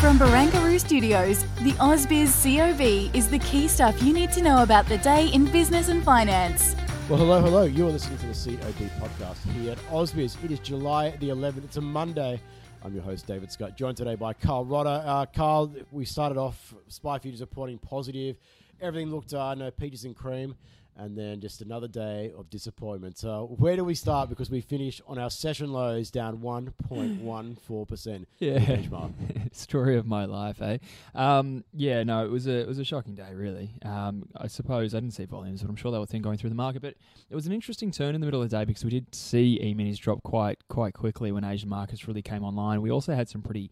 From Barangaroo Studios, the AusBiz COB is the key stuff you need to know about the day in business and finance. Well, hello, hello. You are listening to the COB podcast here at Ausbiz. It is July the 11th. It's a Monday. I'm your host, David Scutt, joined today by Carl Rodder. Uh, Carl, we started off SPI Futures reporting positive. Everything looked, uh, no peaches and cream. And then just another day of disappointment. So, where do we start? Because we finished on our session lows down 1.14%. Yeah, benchmark. story of my life, eh? Um, yeah, no, it was a it was a shocking day, really. Um, I suppose I didn't see volumes, but I'm sure they were thin going through the market. But it was an interesting turn in the middle of the day because we did see e-minis drop quite quite quickly when Asian markets really came online. We also had some pretty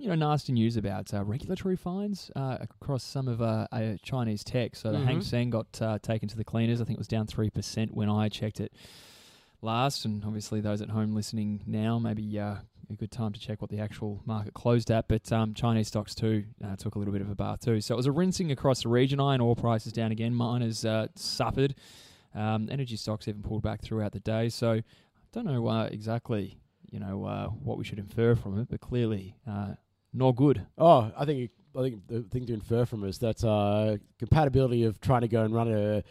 you know, nasty news about uh, regulatory fines uh, across some of uh, uh, Chinese tech. So the Hang Mhm. Seng got uh, taken to the cleaners. I think it was down 3% when I checked it last. And obviously, those at home listening now, maybe uh, a good time to check what the actual market closed at. But um, Chinese stocks too uh, took a little bit of a bath too. So it was a rinsing across the region. Iron ore prices down again. Miners uh, suffered. Um, energy stocks even pulled back throughout the day. So I don't know uh, exactly, you know, uh, what we should infer from it, but clearly uh, not good. Oh, I think I think the thing to infer from is that uh, compatibility of trying to go and run a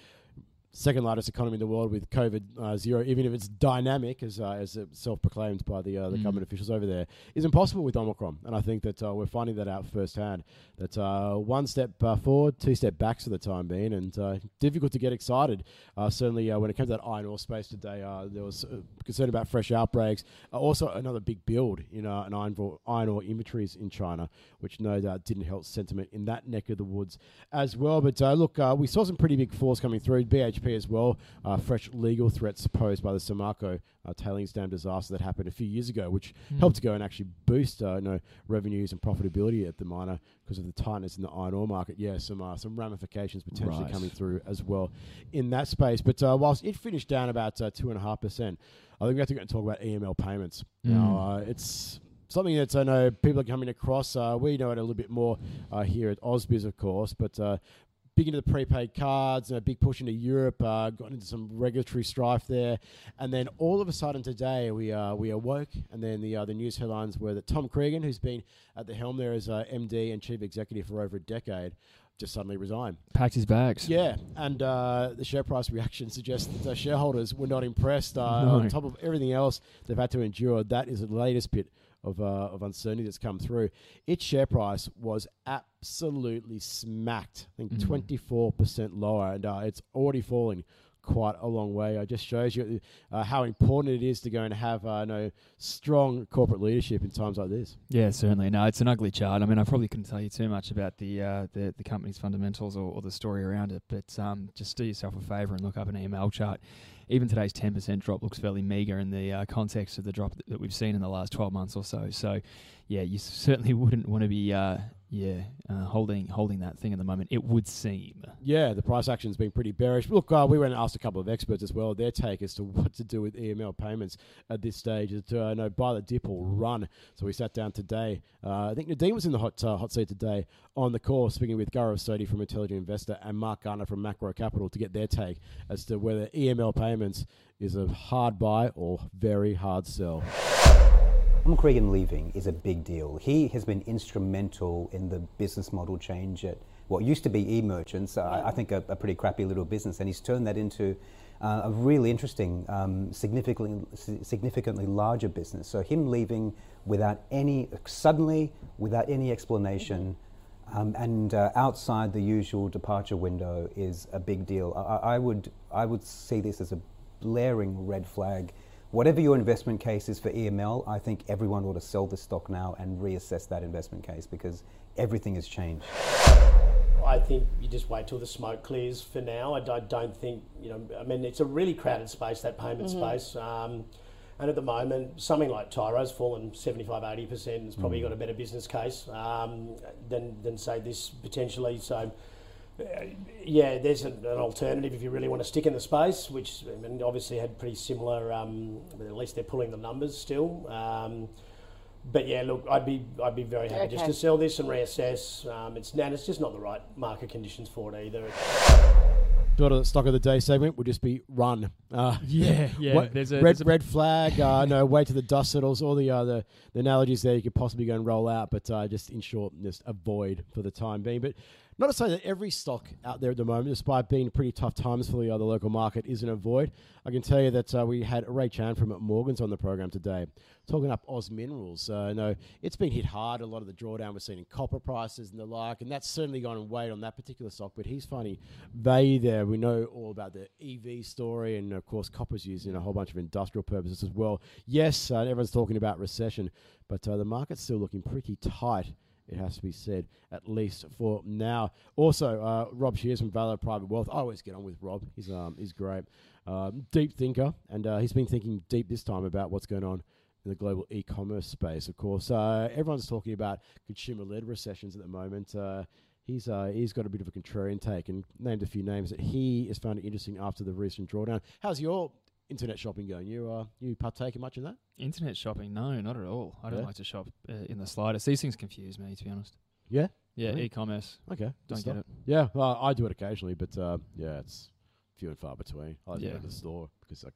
second largest economy in the world with COVID uh, zero, even if it's dynamic, as uh, as self proclaimed by the uh, the Mm. government officials over there, is impossible with Omicron. And I think that uh, we're finding that out firsthand. That uh, one step uh, forward, two step backs for the time being, and uh, difficult to get excited. Uh, certainly, uh, when it comes to that iron ore space today, uh, there was concern about fresh outbreaks. Uh, also, another big build in uh, an iron ore, iron ore inventories in China, which no doubt didn't help sentiment in that neck of the woods as well. But uh, look, uh, we saw some pretty big falls coming through. BHP as well. Uh, fresh legal threats posed by the Samarco uh, tailings dam disaster that happened a few years ago, which helped to go and actually boost uh, you know, revenues and profitability at the miner because of the tightness in the iron ore market. Yeah, some uh, some ramifications potentially Right. coming through as well in that space. But uh, whilst it finished down about uh, two and a half percent, I think we have to go and talk about EML payments. Now, uh, it's something that I know people are coming across. Uh, we know it a little bit more uh, here at Ausbiz, of course, but uh, big into the prepaid cards, and a big push into Europe, uh, got into some regulatory strife there, and then all of a sudden today we uh, we awoke, and then the uh, the news headlines were that Tom Cregan, who's been at the helm there as uh, MD and chief executive for over a decade, just suddenly resigned. Packed his bags. Yeah, and uh, the share price reaction suggests that the shareholders were not impressed. Uh, No. On top of everything else they've had to endure, that is the latest bit of, uh, of uncertainty that's come through. Its share price was absolutely smacked. I think Mhm. twenty four percent lower, and uh, it's already falling quite a long way. It just shows you uh, how important it is to go and have uh, no strong corporate leadership in times like this. Yeah, certainly. No, it's an ugly chart. I mean, I probably couldn't tell you too much about the uh, the, the company's fundamentals or, or the story around it, but um, just do yourself a favour and look up an EML chart. Even today's 10% drop looks fairly meagre in the uh, context of the drop that we've seen in the last 12 months or so. So, yeah, you certainly wouldn't want to be, uh, yeah, uh, holding holding that thing at the moment. It would seem. Yeah, the price action's been pretty bearish. Look, uh, we went and asked a couple of experts as well their take as to what to do with EML payments at this stage. Is to uh, know buy the dip or run. So we sat down today. Uh, I think Nadine was in the hot uh, hot seat today on the call, speaking with Gaurav Sodhi from Intelligent Investor and Mark Garner from Macro Capital to get their take as to whether EML payments is a hard buy or very hard sell. Tom leaving is a big deal. He has been instrumental in the business model change at what used to be e-merchants, I think a, a pretty crappy little business, and he's turned that into uh, a really interesting, um, significantly, significantly larger business. So him leaving without any, suddenly, without any explanation, um, and uh, outside the usual departure window is a big deal. I- I would, I would see this as a blaring red flag. Whatever your investment case is for EML, I think everyone ought to sell the stock now and reassess that investment case because everything has changed. I think you just wait till the smoke clears for now. I don't, don't think, you know, I mean, it's a really crowded space, that payment space. Um, and at the moment, something like Tyro's fallen 75, 80%. It's probably got a better business case um, than, than, say, this potentially. So, yeah, there's an, an alternative if you really want to stick in the space, which I mean, obviously had pretty similar, um, but at least they're pulling the numbers still. Um, but yeah, look, I'd be I'd be very happy just to sell this and reassess. Um, it's now it's just not the right market conditions for it either. Sort of the stock of the day segment would just be run. Uh, Yeah, yeah, what- there's a- red there's a- red flag. Uh, no, wait till the dust settles. All the uh, the, the analogies there you could possibly go and roll out, but uh, just in short, just avoid for the time being. But not to say that every stock out there at the moment, despite being pretty tough times for the other local market, isn't a void. I can tell you that uh, we had Ray Chan from Morgan's on the program today, talking up Oz Minerals. Uh, no, it's been hit hard. A lot of the drawdown we're seeing in copper prices and the like, and that's certainly gone and weighed on that particular stock. But he's finding value there. We know all about the EV story, and of course, copper's used in a whole bunch of industrial purposes as well. Yes, uh, everyone's talking about recession, but uh, the market's still looking pretty tight. It has to be said, at least for now. Also, uh, Rob Shears from Valor Private Wealth. I always get on with Rob. He's um, he's great, um, deep thinker, and uh, he's been thinking deep this time about what's going on in the global e-commerce space. Of course, uh, everyone's talking about consumer-led recessions at the moment. Uh, he's uh, he's got a bit of a contrarian take and named a few names that he has found interesting after the recent drawdown. How's your internet shopping going? You uh, you partaking much in that? Internet shopping? No, not at all. I don't Yeah? like to shop uh, in the slightest. These things confuse me, to be honest. Yeah. Yeah, Really? e-commerce. Okay. Don't get it. Yeah, well, I do it occasionally, but uh, yeah, it's few and far between. I like to go to the store because I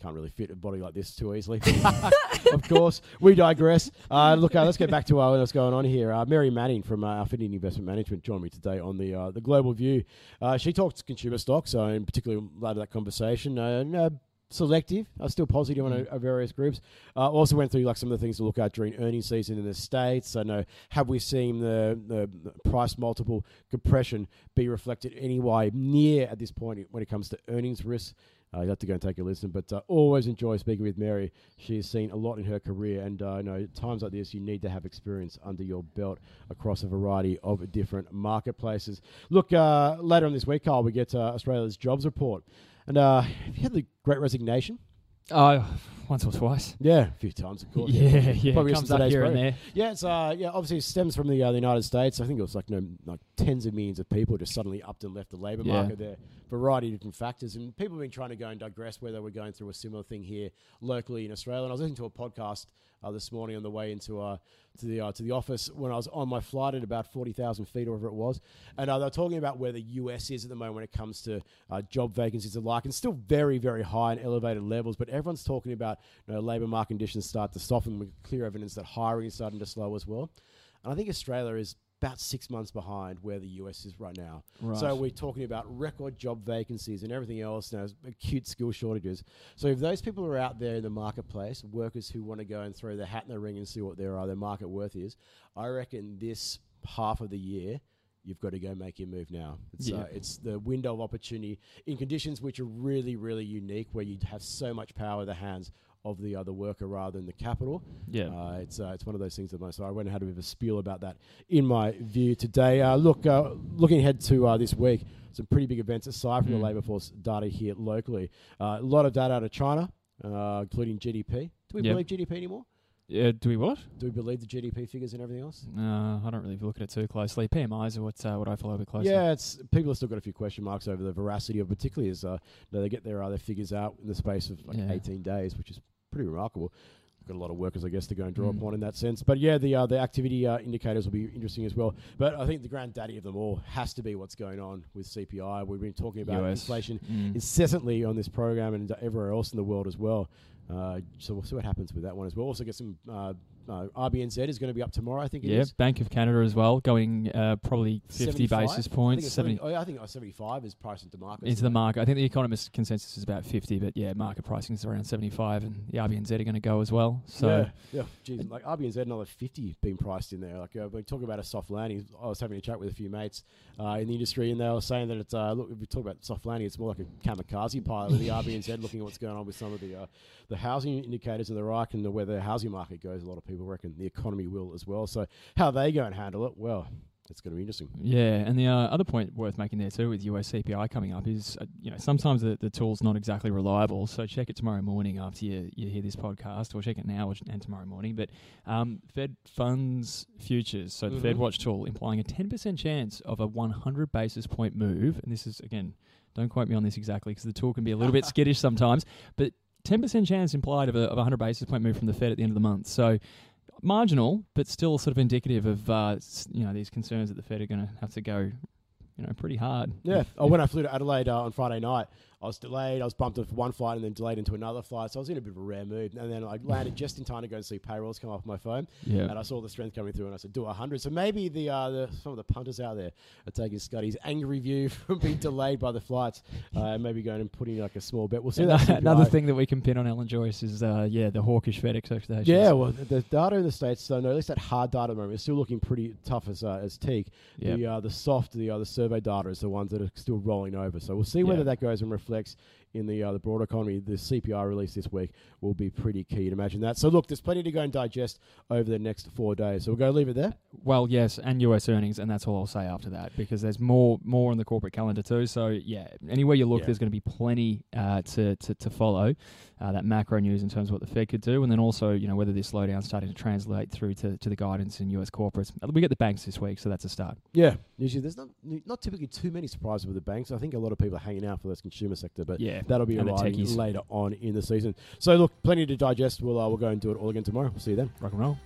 can't really fit a body like this too easily. of course, we digress. Uh, look, uh, let's get back to uh, what's going on here. Uh, Mary Manning from uh, Affinity Investment Management joined me today on the uh, the Global View. Uh, she talked consumer stocks, uh, in particular, later that conversation. Uh, and, selective. Uh, still positive on uh, various groups. Uh, also went through like some of the things to look at during earnings season in the states. I know have we seen the, the price multiple compression be reflected anyway near at this point when it comes to earnings risk. Uh, you have to go and take a listen, but uh, always enjoy speaking with Mary. She's seen a lot in her career, and uh, I know times like this you need to have experience under your belt across a variety of different marketplaces. Look, uh, later on this week, Carl, we get uh, Australia's jobs report, and uh, have you had the Great Resignation? Oh, once or twice. Yeah, a few times, of course. Yeah, yeah, Probably comes up here and there. Yeah, it's uh, yeah, obviously it stems from the, uh, the United States. I think it was like you know, like tens of millions of people just suddenly upped and left the labour Yeah. market there. Variety of different factors, and people have been trying to go and digress whether we're going through a similar thing here locally in Australia. And I was listening to a podcast uh, this morning on the way into uh, to the uh, to the office when I was on my flight at about forty thousand feet or whatever it was, and uh, they were talking about where the US is at the moment when it comes to uh, job vacancies and like, and still very very high and elevated levels. But everyone's talking about you know, labour market conditions start to soften with clear evidence that hiring is starting to slow as well. And I think Australia is about six months behind where the US is right now. Right. So we're talking about record job vacancies and everything else now, acute skill shortages. So if those people are out there in the marketplace, workers who want to go and throw their hat in the ring and see what their uh, their market worth is, I reckon this half of the year. You've got to go make your move now. It's, Yeah. uh, it's the window of opportunity in conditions which are really, really unique, where you have so much power in the hands of the other worker rather than the capital. Yeah. Uh, it's uh, it's one of those things that most. So I went and had a bit of a spiel about that in my view today. Uh, look, uh, looking ahead to uh, this week, some pretty big events aside from the Mm. labour force data here locally. Uh, a lot of data out of China, uh, including GDP. Do we Yep. believe GDP anymore? Yeah, do we what? Do we believe the GDP figures and everything else? No, I don't really look at it too closely. PMIs are what uh, what I follow a bit closely. Yeah, it's people have still got a few question marks over the veracity of, particularly as uh, they get their other figures out in the space of like Yeah. 18 days, which is pretty remarkable. Got a lot of workers, I guess, to go and draw Mm. upon in that sense. But yeah, the uh, the activity uh, indicators will be interesting as well. But I think the granddaddy of them all has to be what's going on with CPI. We've been talking about US. inflation Mm. incessantly on this program and everywhere else in the world as well. Uh, so we'll see what happens with that one as well. Also, get some uh, RBNZ is going to be up tomorrow. I think it Yeah. Bank of Canada as well, going uh, probably 50 75? basis I think points, 70 70 oh, I think uh, 75 is priced into market. into the market. I think the economist consensus is about 50, but yeah, market pricing is around 75, and the RBNZ are going to go as well. So yeah, yeah. Geez, like RBNZ another fifty being priced in there. Like uh, we're talking about a soft landing. I was having a chat with a few mates uh, in the industry, and they were saying that it's uh, look. If we talk about soft landing, it's more like a kamikaze pilot with the RBNZ looking at what's going on with some of the uh, the housing indicators and the right and the, where the housing market goes. A lot of people reckon the economy will as well. So how they go and handle it, well. it's going to be interesting. Yeah, and the uh, other point worth making there too with US CPI coming up is, uh, you know, sometimes the, the tool's not exactly reliable. So check it tomorrow morning after you, you hear this podcast, or check it now and tomorrow morning. But um, Fed funds futures, so the Mhm. Fed Watch tool, implying a 10% chance of a 100 basis point move. And this is, again, don't quote me on this exactly because the tool can be a little bit skittish sometimes, but 10% chance implied of a, of 100 basis point move from the Fed at the end of the month. So marginal, but still sort of indicative of uh, s- you know these concerns that the Fed are going to have to go, you know, pretty hard. Yeah. Oh, when I flew to Adelaide uh, on Friday night, I was delayed. I was bumped off one flight and then delayed into another flight. So I was in a bit of a rare mood. And then I landed just in time to go and see payrolls come off my phone. Yeah. And I saw the strength coming through, and I said, "Do 100." So maybe the, uh, the some of the punters out there are taking Scotty's angry view from being delayed by the flights, uh, and maybe going and putting like a small bet. We'll see that. Another thing that we can pin on Alan Joyce is, uh, yeah, the hawkish Fed expectations. Yeah, well, the, the data in the states, so no, at least that hard data at the moment is still looking pretty tough as uh, as teak. Yep. The uh, the soft, the uh, the survey data is the ones that are still rolling over. So we'll see whether Yeah. that goes and reflects Netflix in the uh, the broader economy. The CPI release this week will be pretty key. To imagine that. So look, there's plenty to go and digest over the next four days. So we'll go leave it there. Well, yes, and US earnings, and that's all I'll say after that because there's more more on the corporate calendar too. So yeah, anywhere you look, Yeah. there's going to be plenty uh, to, to to follow. Uh, that macro news in terms of what the Fed could do, and then also you know whether this slowdown is starting to translate through to, to the guidance in US corporates. We get the banks this week, so that's a start. Yeah, usually there's not not typically too many surprises with the banks. I think a lot of people are hanging out for this consumer sector, but Yeah, that'll be and the arriving techies. later on in the season. So look, plenty to digest. We'll uh, we'll go and do it all again tomorrow. We'll see you then. Rock and roll.